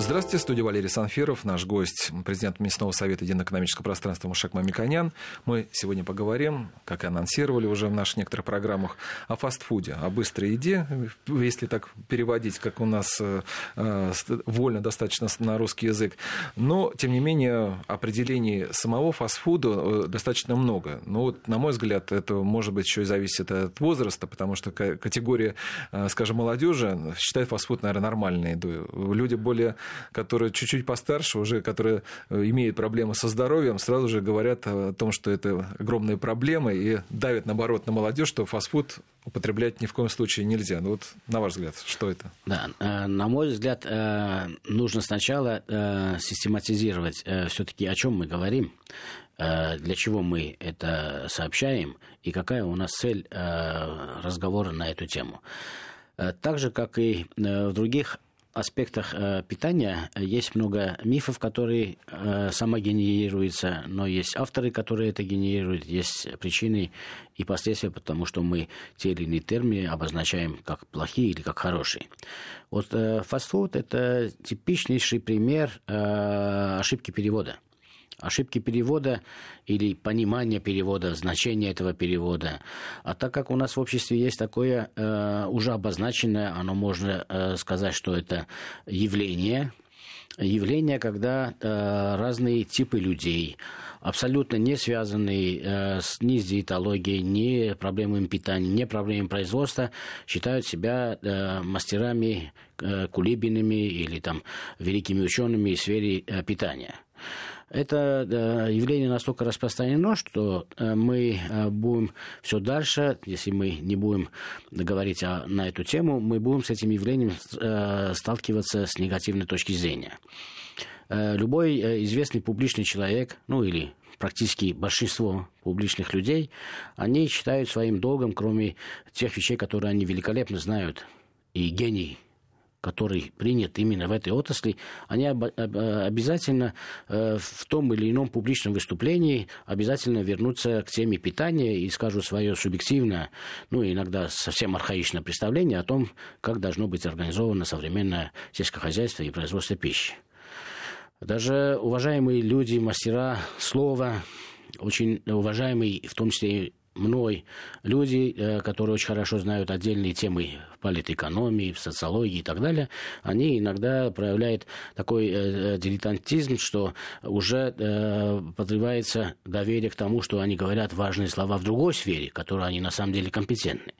Здравствуйте, студия Валерий Санфиров, наш гость, президент Местного совета единоэкономического пространства Мушак Мамиконян. Мы сегодня поговорим, как и анонсировали уже в наших некоторых программах, о фастфуде, о быстрой еде, если так переводить, как у нас э, э, вольно достаточно на русский язык. Но, тем не менее, определений самого фастфуда э, достаточно много. Но вот, на мой взгляд, это может быть еще и зависит от возраста, потому что категория, скажем, молодежи считает фастфуд, наверное, нормальной едой. Люди более которые чуть-чуть постарше, уже которые э, имеют проблемы со здоровьем, сразу же говорят о том, что это огромные проблемы и давят, наоборот, на молодежь, что фастфуд употреблять ни в коем случае нельзя. Ну вот, на ваш взгляд, что это? Да, э, на мой взгляд, э, нужно сначала систематизировать все-таки, о чем мы говорим, для чего мы это сообщаем и какая у нас цель разговора на эту тему. Так же, как и в других аспектах э, питания есть много мифов, которые э, самогенерируются, но есть авторы, которые это генерируют, есть причины и последствия, потому что мы те или иные термины обозначаем как плохие или как хорошие. Вот э, фастфуд – это типичнейший пример ошибки перевода – ошибки перевода или понимания перевода, значения этого перевода. А так как у нас в обществе есть такое э, уже обозначенное, оно можно э, сказать, что это явление, явление, когда э, разные типы людей, абсолютно не связанные э, с, ни с диетологией, ни проблемами питания, ни проблемами производства, считают себя э, мастерами, э, кулибинами или там великими учеными в сфере э, питания. Это явление настолько распространено, что э, мы э, будем все дальше, если мы не будем говорить на эту тему, мы будем с этим явлением э, сталкиваться с негативной точки зрения. Любой известный публичный человек, ну или практически большинство публичных людей, они считают своим долгом, кроме тех вещей, которые они великолепно знают, и гений который принят именно в этой отрасли, они обязательно э, в том или ином публичном выступлении обязательно вернутся к теме питания и скажут свое субъективное, ну, иногда совсем архаичное представление о том, как должно быть организовано современное сельское хозяйство и производство пищи. Даже уважаемые люди, мастера слова, очень уважаемый, в том числе мной люди, э, которые очень хорошо знают отдельные темы в политэкономии, в социологии и так далее, они иногда проявляют такой э, э, дилетантизм, что уже подрывается доверие к тому, что они говорят важные слова в другой сфере, в которой они на самом деле компетентны.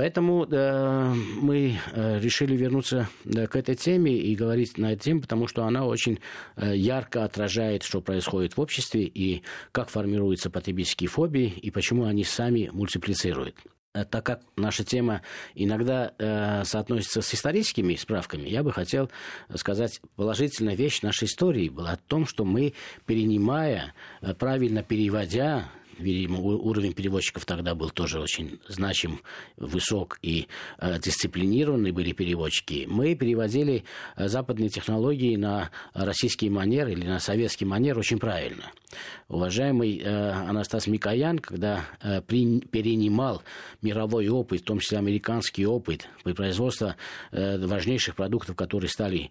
Поэтому э, мы э, решили вернуться э, к этой теме и говорить на эту тему, потому что она очень э, ярко отражает, что происходит в обществе и как формируются потребительские фобии и почему они сами мультиплицируют. Так как наша тема иногда э, соотносится с историческими справками, я бы хотел сказать, положительная вещь нашей истории была в том, что мы, перенимая, правильно переводя видимо, уровень переводчиков тогда был тоже очень значим, высок и э, дисциплинированные были переводчики. Мы переводили э, западные технологии на российский манер или на советский манер очень правильно. Уважаемый э, Анастас Микоян, когда э, при, перенимал мировой опыт, в том числе американский опыт при производстве э, важнейших продуктов, которые стали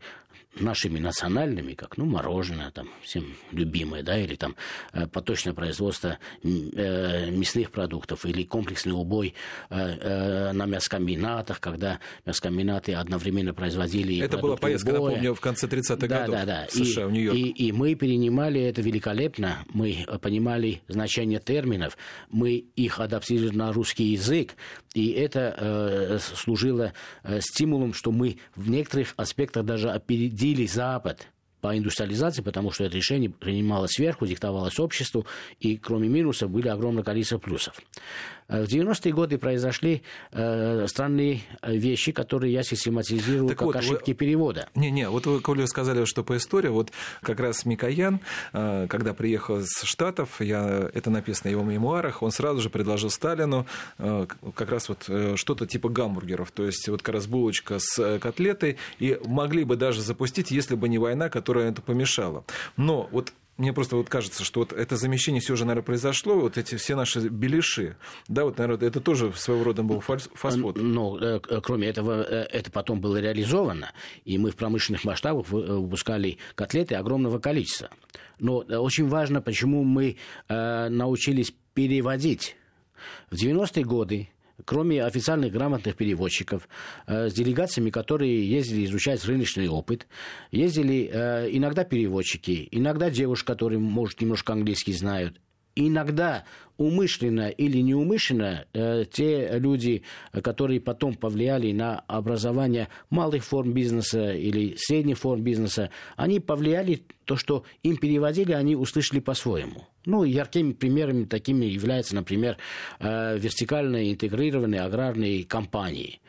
нашими национальными, как ну, мороженое, там, всем любимое, да, или там э, поточное производство э, мясных продуктов, или комплексный убой э, на мясокомбинатах, когда мясокомбинаты одновременно производили Это была поездка, убоя. напомню, в конце 30-х да, годов да, да. в США, и, в Нью-Йорк. И, и мы перенимали это великолепно, мы понимали значение терминов, мы их адаптировали на русский язык, и это э, служило стимулом, что мы в некоторых аспектах даже опередили Запад по индустриализации, потому что это решение принималось сверху, диктовалось обществу, и кроме минусов были огромное количество плюсов. Э, в 90-е годы произошли э, странные вещи, которые я систематизирую так как вот, ошибки вы... перевода. Не-не, вот вы, коли сказали, что по истории, вот как раз Микоян, э, когда приехал из Штатов, я, это написано в его мемуарах, он сразу же предложил Сталину э, как раз вот э, что-то типа гамбургеров, то есть вот как раз булочка с э, котлетой, и могли бы даже запустить, если бы не война, которая это помешала. Но вот мне просто вот кажется, что вот это замещение все же, наверное, произошло, вот эти все наши беляши, да, вот, наверное, это тоже своего рода был фастфуд. Ну, э, кроме этого, э, это потом было реализовано, и мы в промышленных масштабах э, выпускали котлеты огромного количества. Но очень важно, почему мы научились переводить. В 90-е годы кроме официальных грамотных переводчиков, э, с делегациями, которые ездили изучать рыночный опыт, ездили э, иногда переводчики, иногда девушки, которые, может, немножко английский знают, иногда умышленно или неумышленно э, те люди, которые потом повлияли на образование малых форм бизнеса или средних форм бизнеса, они повлияли то, что им переводили, они услышали по-своему. Ну, яркими примерами такими являются, например, э, вертикально интегрированные аграрные компании.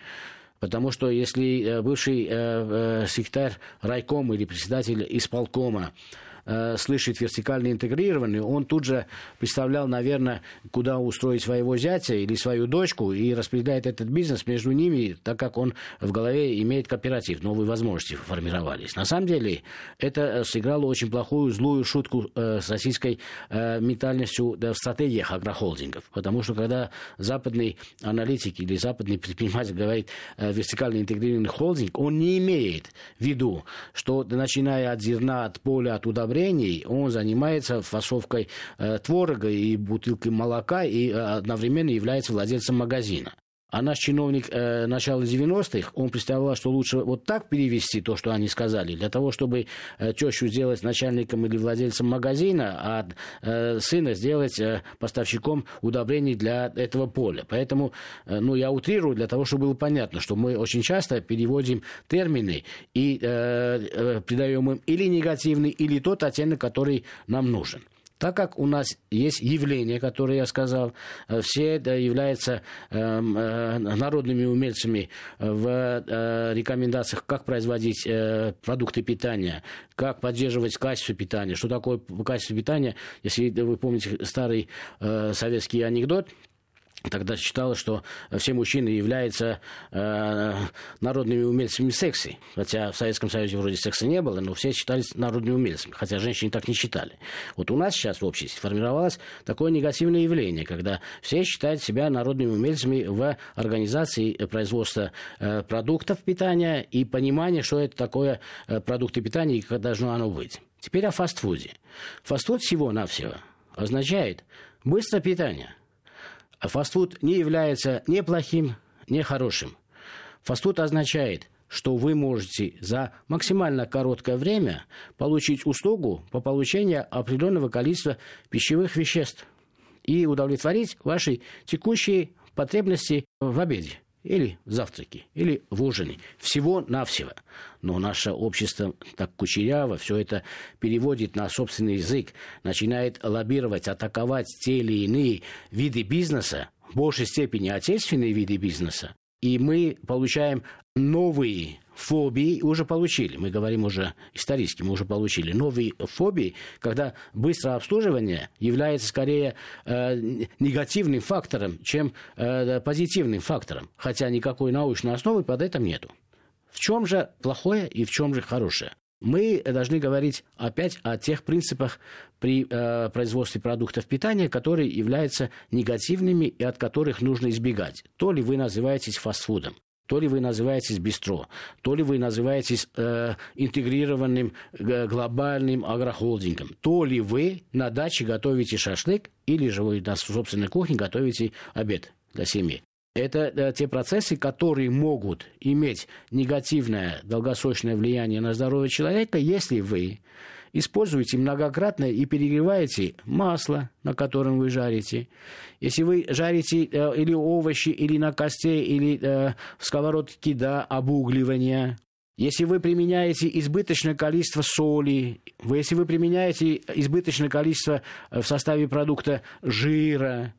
Потому что если э, бывший э, секретарь райкома или председатель исполкома э, слышит вертикально интегрированный, он тут же представлял, наверное, куда устроить своего зятя или свою дочку и распределяет этот бизнес между ними, так как он в голове имеет кооператив, новые возможности формировались. На самом деле это э, сыграло очень плохую, злую шутку э, с российской э, ментальностью в стратегиях агрохолдингов, потому что когда западный аналитик или западный предприниматель говорит э, вертикально интегрированный холдинг, он не имеет в виду, что начиная от зерна, от поля, от удобрений, удобрений, он занимается фасовкой э, творога и бутылкой молока и э, одновременно является владельцем магазина. А наш чиновник э, начала 90-х, он представлял, что лучше вот так перевести то, что они сказали, для того, чтобы э, тещу сделать начальником или владельцем магазина, а э, сына сделать э, поставщиком удобрений для этого поля. Поэтому, э, ну, я утрирую для того, чтобы было понятно, что мы очень часто переводим термины и э, э, придаем им или негативный, или тот оттенок, который нам нужен. Так как у нас есть явление, которое я сказал, э, все являются эм, э, народными умельцами в э, рекомендациях, как производить продукты питания, как поддерживать качество питания. Что такое качество питания? Если вы помните старый советский анекдот, Тогда считалось, что все мужчины являются э, народными умельцами секса. Хотя в Советском Союзе вроде секса не было, но все считались народными умельцами. Хотя женщины так не считали. Вот у нас сейчас в обществе формировалось такое негативное явление, когда все считают себя народными умельцами в организации производства э, продуктов питания и понимания, что это такое э, продукты питания и как должно оно быть. Теперь о фастфуде. Фастфуд всего-навсего означает быстрое питание – фастфуд не является ни плохим, ни хорошим. Фастфуд означает, что вы можете за максимально короткое время получить услугу по получению определенного количества пищевых веществ и удовлетворить ваши текущие потребности в обеде или в завтраке, или в ужине. Всего-навсего. Но наше общество так кучеряво все это переводит на собственный язык, начинает лоббировать, атаковать те или иные виды бизнеса, в большей степени отечественные виды бизнеса. И мы получаем новые фобии уже получили. Мы говорим уже исторически, мы уже получили новые фобии, когда быстрое обслуживание является скорее э, негативным фактором, чем э, позитивным фактором. Хотя никакой научной основы под этим нету. В чем же плохое и в чем же хорошее? Мы должны говорить опять о тех принципах при э, производстве продуктов питания, которые являются негативными и от которых нужно избегать. То ли вы называетесь фастфудом, то ли вы называетесь бистро, то ли вы называетесь э, интегрированным э, глобальным агрохолдингом, то ли вы на даче готовите шашлык, или же вы на собственной кухне готовите обед для семьи. Это э, те процессы, которые могут иметь негативное долгосрочное влияние на здоровье человека, если вы используете многократно и перегреваете масло, на котором вы жарите. Если вы жарите э, или овощи, или на косте, или э, в сковородке до обугливания, если вы применяете избыточное количество соли, если вы применяете избыточное количество э, в составе продукта жира,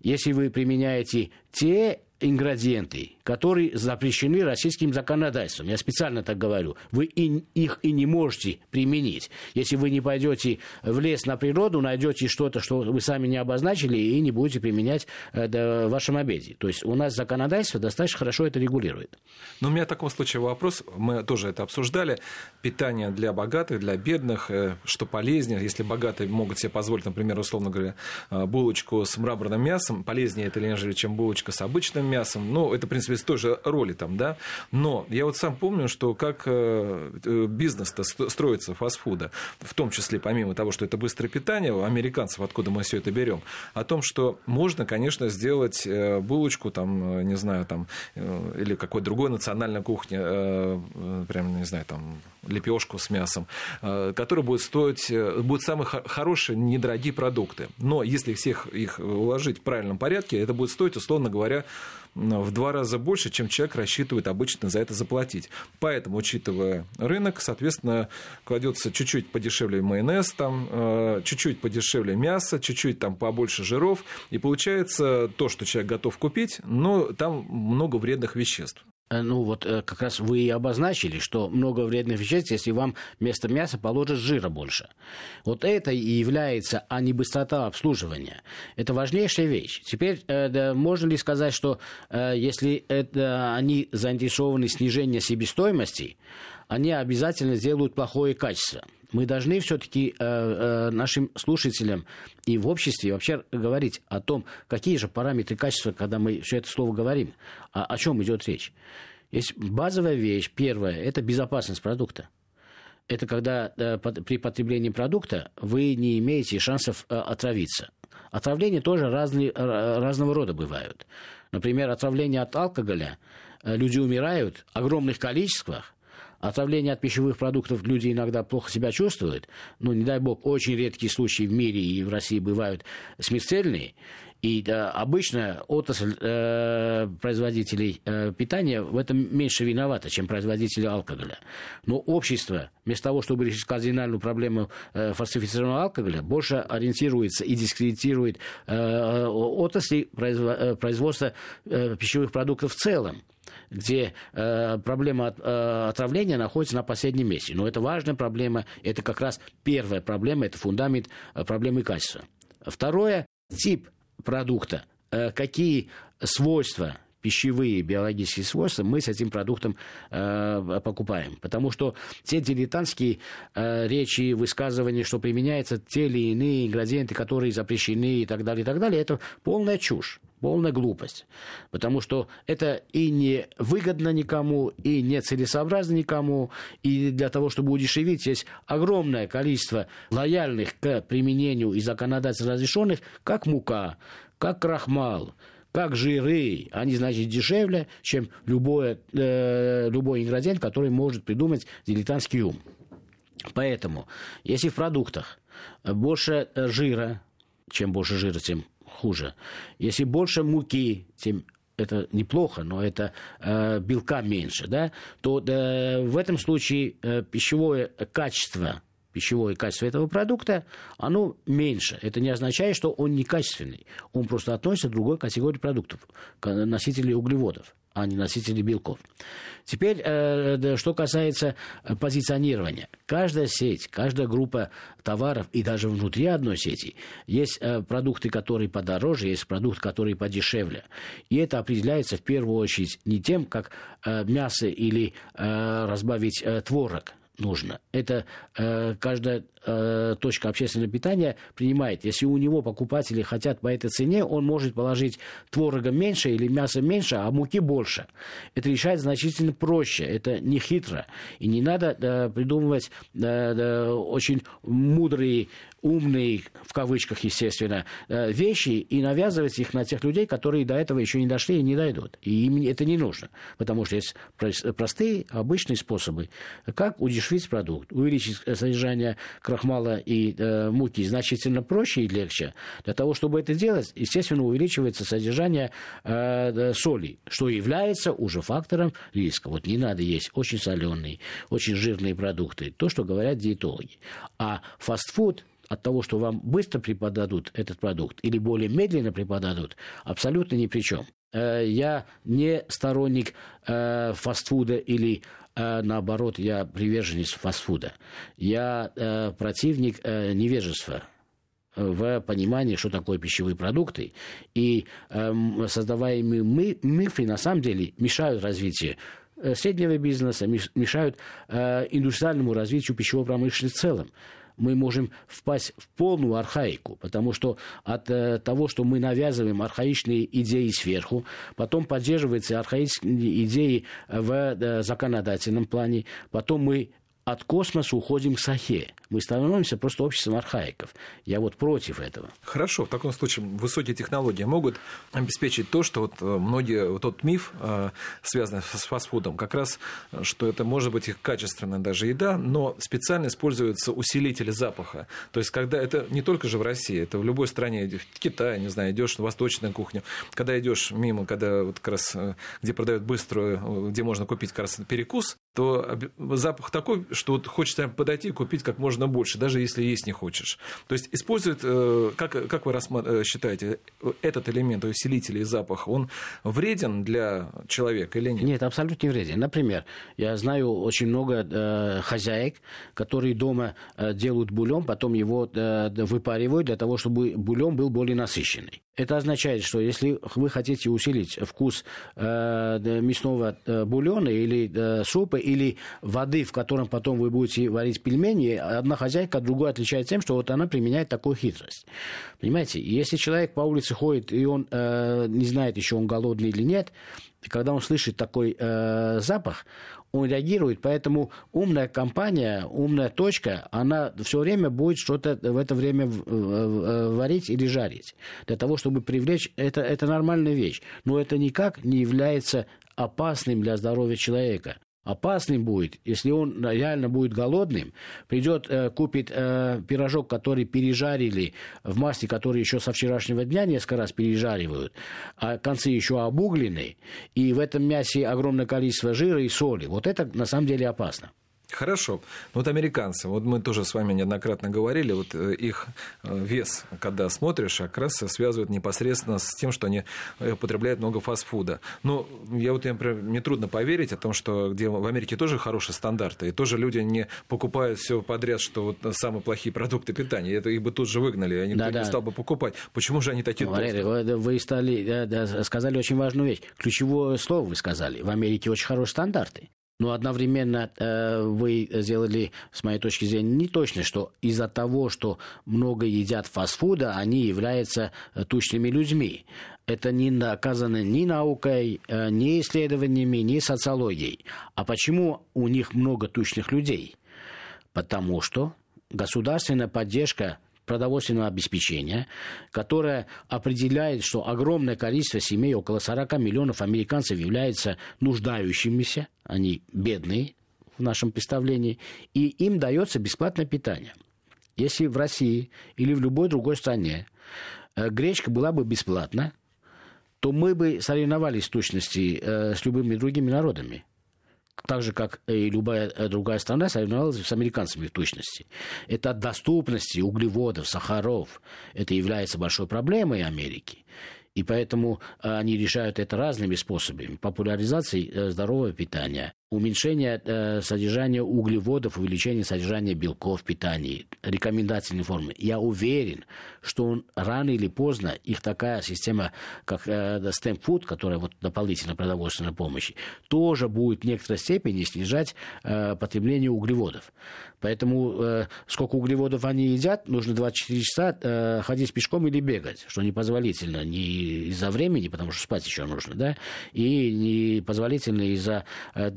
если вы применяете те ингредиенты, которые запрещены российским законодательством. Я специально так говорю. Вы и, их и не можете применить. Если вы не пойдете в лес на природу, найдете что-то, что вы сами не обозначили, и не будете применять э, в вашем обеде. То есть у нас законодательство достаточно хорошо это регулирует. Но у меня в таком случае вопрос, мы тоже это обсуждали, питание для богатых, для бедных, э, что полезнее, если богатые могут себе позволить, например, условно говоря, э, булочку с мраморным мясом, полезнее это, нежели чем булочка с обычным мясом. Ну, это, в принципе, из той же роли там, да. Но я вот сам помню, что как э, э, бизнес-то строится фастфуда, в том числе, помимо того, что это быстрое питание, у американцев, откуда мы все это берем, о том, что можно, конечно, сделать э, булочку, там, не знаю, там, или какой-то другой национальной кухни, прям, не знаю, там, лепешку с мясом, которая будет стоить, будут самые хорошие, недорогие продукты. Но если всех их уложить в правильном порядке, это будет стоить, условно говоря, в два раза больше, чем человек рассчитывает обычно за это заплатить. Поэтому, учитывая рынок, соответственно, кладется чуть-чуть подешевле майонез, там, э, чуть-чуть подешевле мясо, чуть-чуть там побольше жиров, и получается то, что человек готов купить, но там много вредных веществ. Э, ну вот э, как раз вы и обозначили, что много вредных веществ, если вам вместо мяса положат жира больше. Вот это и является, а не быстрота обслуживания. Это важнейшая вещь. Теперь э, да, можно ли сказать, что если это, они заинтересованы в снижении себестоимости, они обязательно сделают плохое качество? Мы должны все-таки э, э, нашим слушателям и в обществе вообще говорить о том, какие же параметры качества, когда мы все это слово говорим, о, о чем идет речь. Есть базовая вещь, первая, это безопасность продукта. Это когда э, под, при потреблении продукта вы не имеете шансов э, отравиться. Отравления тоже разные, э, разного рода бывают. Например, отравление от алкоголя. Э, люди умирают в огромных количествах, Отравление от пищевых продуктов люди иногда плохо себя чувствуют. Ну, не дай бог, очень редкие случаи в мире и в России бывают смертельные. И да, обычно отрасль э, производителей э, питания в этом меньше виновата, чем производители алкоголя. Но общество, вместо того, чтобы решить кардинальную проблему э, фальсифицированного алкоголя, больше ориентируется и дискредитирует э, отрасли э, производства э, пищевых продуктов в целом где э, проблема от, э, отравления находится на последнем месте. Но это важная проблема, это как раз первая проблема, это фундамент э, проблемы качества. Второе, тип продукта, э, какие свойства пищевые биологические свойства мы с этим продуктом э, покупаем. Потому что те дилетантские э, речи, высказывания, что применяются те или иные ингредиенты, которые запрещены и так далее, и так далее, это полная чушь полная глупость. Потому что это и не выгодно никому, и не целесообразно никому. И для того, чтобы удешевить, есть огромное количество лояльных к применению и законодательно разрешенных, как мука, как крахмал, как жиры, они, значит, дешевле, чем любое, э, любой ингредиент, который может придумать дилетантский ум. Поэтому, если в продуктах больше жира, чем больше жира, тем хуже. Если больше муки, тем это неплохо, но это э, белка меньше, да, то э, в этом случае э, пищевое качество пищевое качество этого продукта, оно меньше. Это не означает, что он некачественный. Он просто относится к другой категории продуктов, носителей углеводов а не носители белков. Теперь, э, что касается э, позиционирования. Каждая сеть, каждая группа товаров, и даже внутри одной сети, есть э, продукты, которые подороже, есть продукты, которые подешевле. И это определяется в первую очередь не тем, как мясо или разбавить творог, нужно. Это э, каждая э, точка общественного питания принимает. Если у него покупатели хотят по этой цене, он может положить творога меньше или мяса меньше, а муки больше. Это решает значительно проще. Это не хитро. И не надо э, придумывать э, э, очень мудрые умные, в кавычках, естественно, э, вещи и навязывать их на тех людей, которые до этого еще не дошли и не дойдут. И им это не нужно, потому что есть простые, обычные способы, как удешевить продукт, увеличить содержание крахмала и э, муки значительно проще и легче. Для того, чтобы это делать, естественно, увеличивается содержание э, соли, что является уже фактором риска. Вот не надо есть очень соленые, очень жирные продукты, то, что говорят диетологи. А фастфуд от того, что вам быстро преподадут этот продукт или более медленно преподадут, абсолютно ни при чем. я не сторонник фастфуда или наоборот, я приверженец фастфуда. Я противник невежества в понимании, что такое пищевые продукты. И э, создаваемые мы, мифы на самом деле мешают развитию э, среднего бизнеса, мешают э, индустриальному развитию пищевой промышленности в целом мы можем впасть в полную архаику, потому что от э, того, что мы навязываем архаичные идеи сверху, потом поддерживаются архаичные идеи в э, законодательном плане, потом мы от космоса уходим к Сахе. Мы становимся просто обществом архаиков. Я вот против этого. Хорошо, в таком случае высокие технологии могут обеспечить то, что вот э, многие, вот тот миф, э, связанный с фастфудом, как раз, что это может быть их качественная даже еда, но специально используются усилители запаха. То есть, когда это не только же в России, это в любой стране, в Китае, не знаю, идешь на восточную кухню, когда идешь мимо, когда вот как раз, э, где продают быструю, где можно купить как раз перекус, то запах такой, что вот хочется подойти и купить как можно больше, даже если есть не хочешь. То есть используют, э, как, как вы э, считаете, этот элемент усилителя и запах, он вреден для человека или нет? Нет, абсолютно не вреден. Например, я знаю очень много э, хозяек, которые дома э, делают бульон, потом его выпаривают для того, чтобы бульон был более насыщенный. Это означает, что если вы хотите усилить вкус э, мясного э, бульона или э, супа, или воды, в котором потом вы будете варить пельмени, одна хозяйка от другой отличается тем, что вот она применяет такую хитрость. Понимаете, если человек по улице ходит, и он э, не знает еще, он голодный или нет, и когда он слышит такой э, запах, он реагирует. Поэтому умная компания, умная точка, она все время будет что-то в это время варить или жарить. Для того, чтобы привлечь, это, это нормальная вещь. Но это никак не является опасным для здоровья человека опасным будет, если он реально будет голодным, придет, э, купит э, пирожок, который пережарили в масле, который еще со вчерашнего дня несколько раз пережаривают, а концы еще обуглены, и в этом мясе огромное количество жира и соли. Вот это на самом деле опасно. Хорошо. Ну, вот американцы, вот мы тоже с вами неоднократно говорили, вот э, их э, вес, когда смотришь, как раз связывают непосредственно с тем, что они э, употребляют много фастфуда. Ну, я вот, например, мне трудно поверить о том, что где в Америке тоже хорошие стандарты, и тоже люди не покупают все подряд, что вот самые плохие продукты питания. Это их бы тут же выгнали, они да, да. не стал бы покупать. Почему же они такие Валерий, вы, вы стали, да, да, сказали очень важную вещь. Ключевое слово вы сказали. В Америке очень хорошие стандарты. Но одновременно э, вы сделали, с моей точки зрения, не точно, что из-за того, что много едят фастфуда, они являются э, тучными людьми. Это не доказано ни наукой, э, ни исследованиями, ни социологией. А почему у них много тучных людей? Потому что государственная поддержка продовольственного обеспечения, которое определяет, что огромное количество семей, около 40 миллионов американцев, являются нуждающимися, они бедные в нашем представлении, и им дается бесплатное питание. Если в России или в любой другой стране э, гречка была бы бесплатна, то мы бы соревновались в точности э, с любыми другими народами так же, как и любая э, другая страна, соревновалась с американцами в точности. Это от доступности углеводов, сахаров. Это является большой проблемой Америки. И поэтому э, они решают это разными способами. Популяризацией э, здорового питания, уменьшение э, содержания углеводов, увеличение содержания белков в питании, рекомендательные формы. Я уверен, что он рано или поздно, их такая система, как э, Food, которая вот дополнительно продовольственная помощь, тоже будет в некоторой степени снижать э, потребление углеводов. Поэтому э, сколько углеводов они едят, нужно 24 часа э, ходить пешком или бегать, что непозволительно не из-за времени, потому что спать еще нужно, да, и непозволительно из-за Э,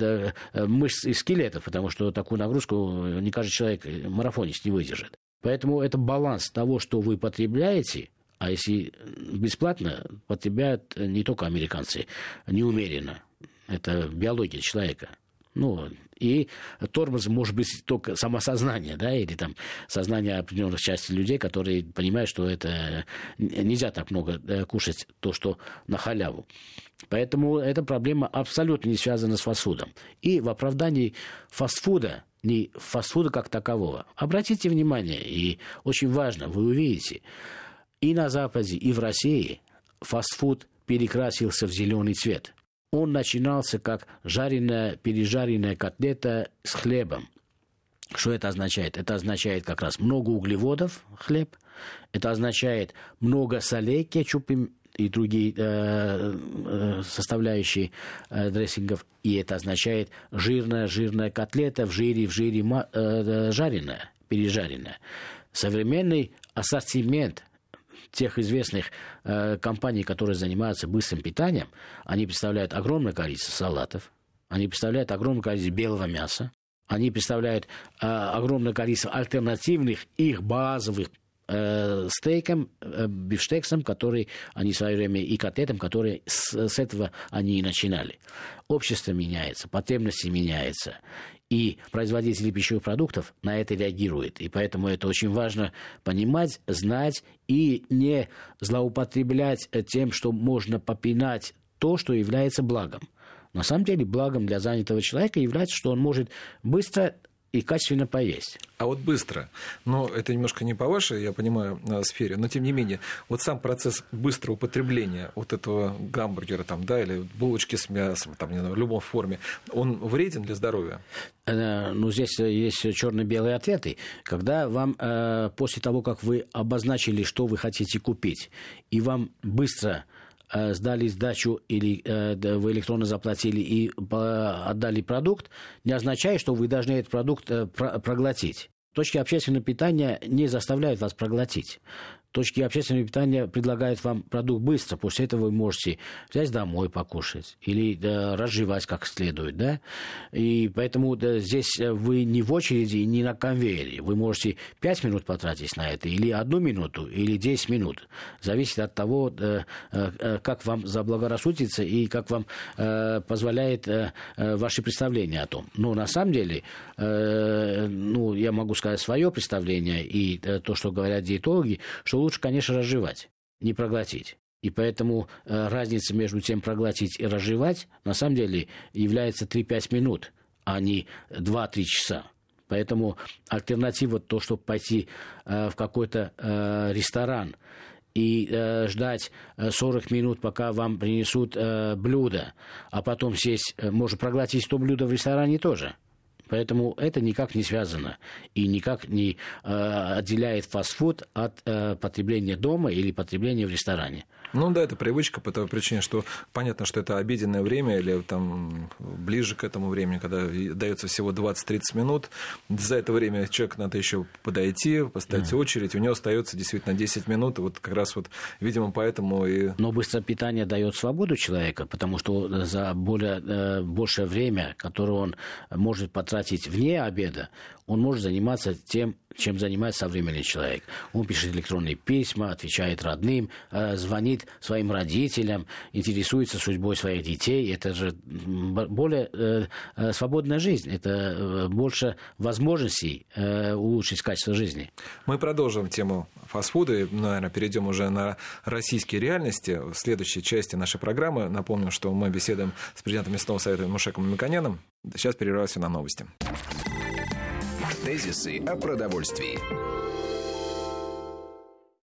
мышц и скелетов, потому что такую нагрузку не каждый человек марафонист не выдержит. Поэтому это баланс того, что вы потребляете, а если бесплатно, потребляют не только американцы, неумеренно. Это биология человека. Ну, и тормоз может быть только самосознание, да, или там сознание определенных частей людей, которые понимают, что это нельзя так много э, кушать то, что на халяву. Поэтому эта проблема абсолютно не связана с фастфудом. И в оправдании фастфуда, не фастфуда как такового. Обратите внимание, и очень важно, вы увидите, и на Западе, и в России фастфуд перекрасился в зеленый цвет. Он начинался как жареная, пережаренная котлета с хлебом. Что это означает? Это означает как раз много углеводов, хлеб. Это означает много солей, кетчуп и другие э, э, составляющие э, дрессингов. И это означает жирная-жирная котлета в жире, в жире э, жареная, пережаренная. Современный ассортимент тех известных э, компаний, которые занимаются быстрым питанием, они представляют огромное количество салатов, они представляют огромное количество белого мяса, они представляют э, огромное количество альтернативных их базовых э, стейком, э, бифштексом, который они в свое время, и котлетом, которые с, с этого они и начинали. Общество меняется, потребности меняются. И производители пищевых продуктов на это реагируют. И поэтому это очень важно понимать, знать и не злоупотреблять тем, что можно попинать то, что является благом. На самом деле благом для занятого человека является, что он может быстро и качественно поесть. А вот быстро, но это немножко не по вашей, я понимаю, э, сфере, но тем не менее, вот сам процесс быстрого употребления вот этого гамбургера там, да, или булочки с мясом, там, не знаю, в любом форме, он вреден для здоровья? Э, ну, здесь есть черно-белые ответы. Когда вам, э, после того, как вы обозначили, что вы хотите купить, и вам быстро Э, сдали сдачу или э, вы электронно заплатили и отдали продукт, не означает, что вы должны этот продукт э, проглотить. Точки общественного питания не заставляют вас проглотить точки общественного питания предлагают вам продукт быстро. После этого вы можете взять домой покушать или да, разжевать как следует. Да? И поэтому да, здесь э, вы не в очереди, не на конвейере. Вы можете 5 минут потратить на это, или одну минуту, или 10 минут. Зависит от того, да, э, э, как вам заблагорассудится и как вам э, позволяет э, ваши представления о том. Но на самом деле, э, ну, я могу сказать свое представление и э, то, что говорят диетологи, что лучше, конечно, разжевать, не проглотить. И поэтому э, разница между тем проглотить и разжевать на самом деле является 3-5 минут, а не 2-3 часа. Поэтому альтернатива то, чтобы пойти э, в какой-то э, ресторан и э, ждать 40 минут, пока вам принесут э, блюдо, а потом сесть, можно проглотить то блюдо в ресторане тоже – Поэтому это никак не связано и никак не э, отделяет фастфуд от э, потребления дома или потребления в ресторане. Ну да, это привычка по той причине, что понятно, что это обеденное время или там ближе к этому времени, когда дается всего 20-30 минут. За это время человек надо еще подойти, поставить да. очередь, у него остается действительно 10 минут. Вот как раз вот, видимо, поэтому и... Но быстрое питание дает свободу человека, потому что за более, э, большее время, которое он может потратить тратить вне обеда, он может заниматься тем, чем занимается современный человек. Он пишет электронные письма, отвечает родным, э, звонит своим родителям, интересуется судьбой своих детей. Это же более э, э, свободная жизнь, это больше возможностей улучшить качество жизни. Мы продолжим тему фастфуда и, наверное, перейдем уже на российские реальности. В следующей части нашей программы напомню, что мы беседуем с президентом местного совета Мушеком Миконяном. Сейчас перерываемся на новости. Тезисы о продовольствии.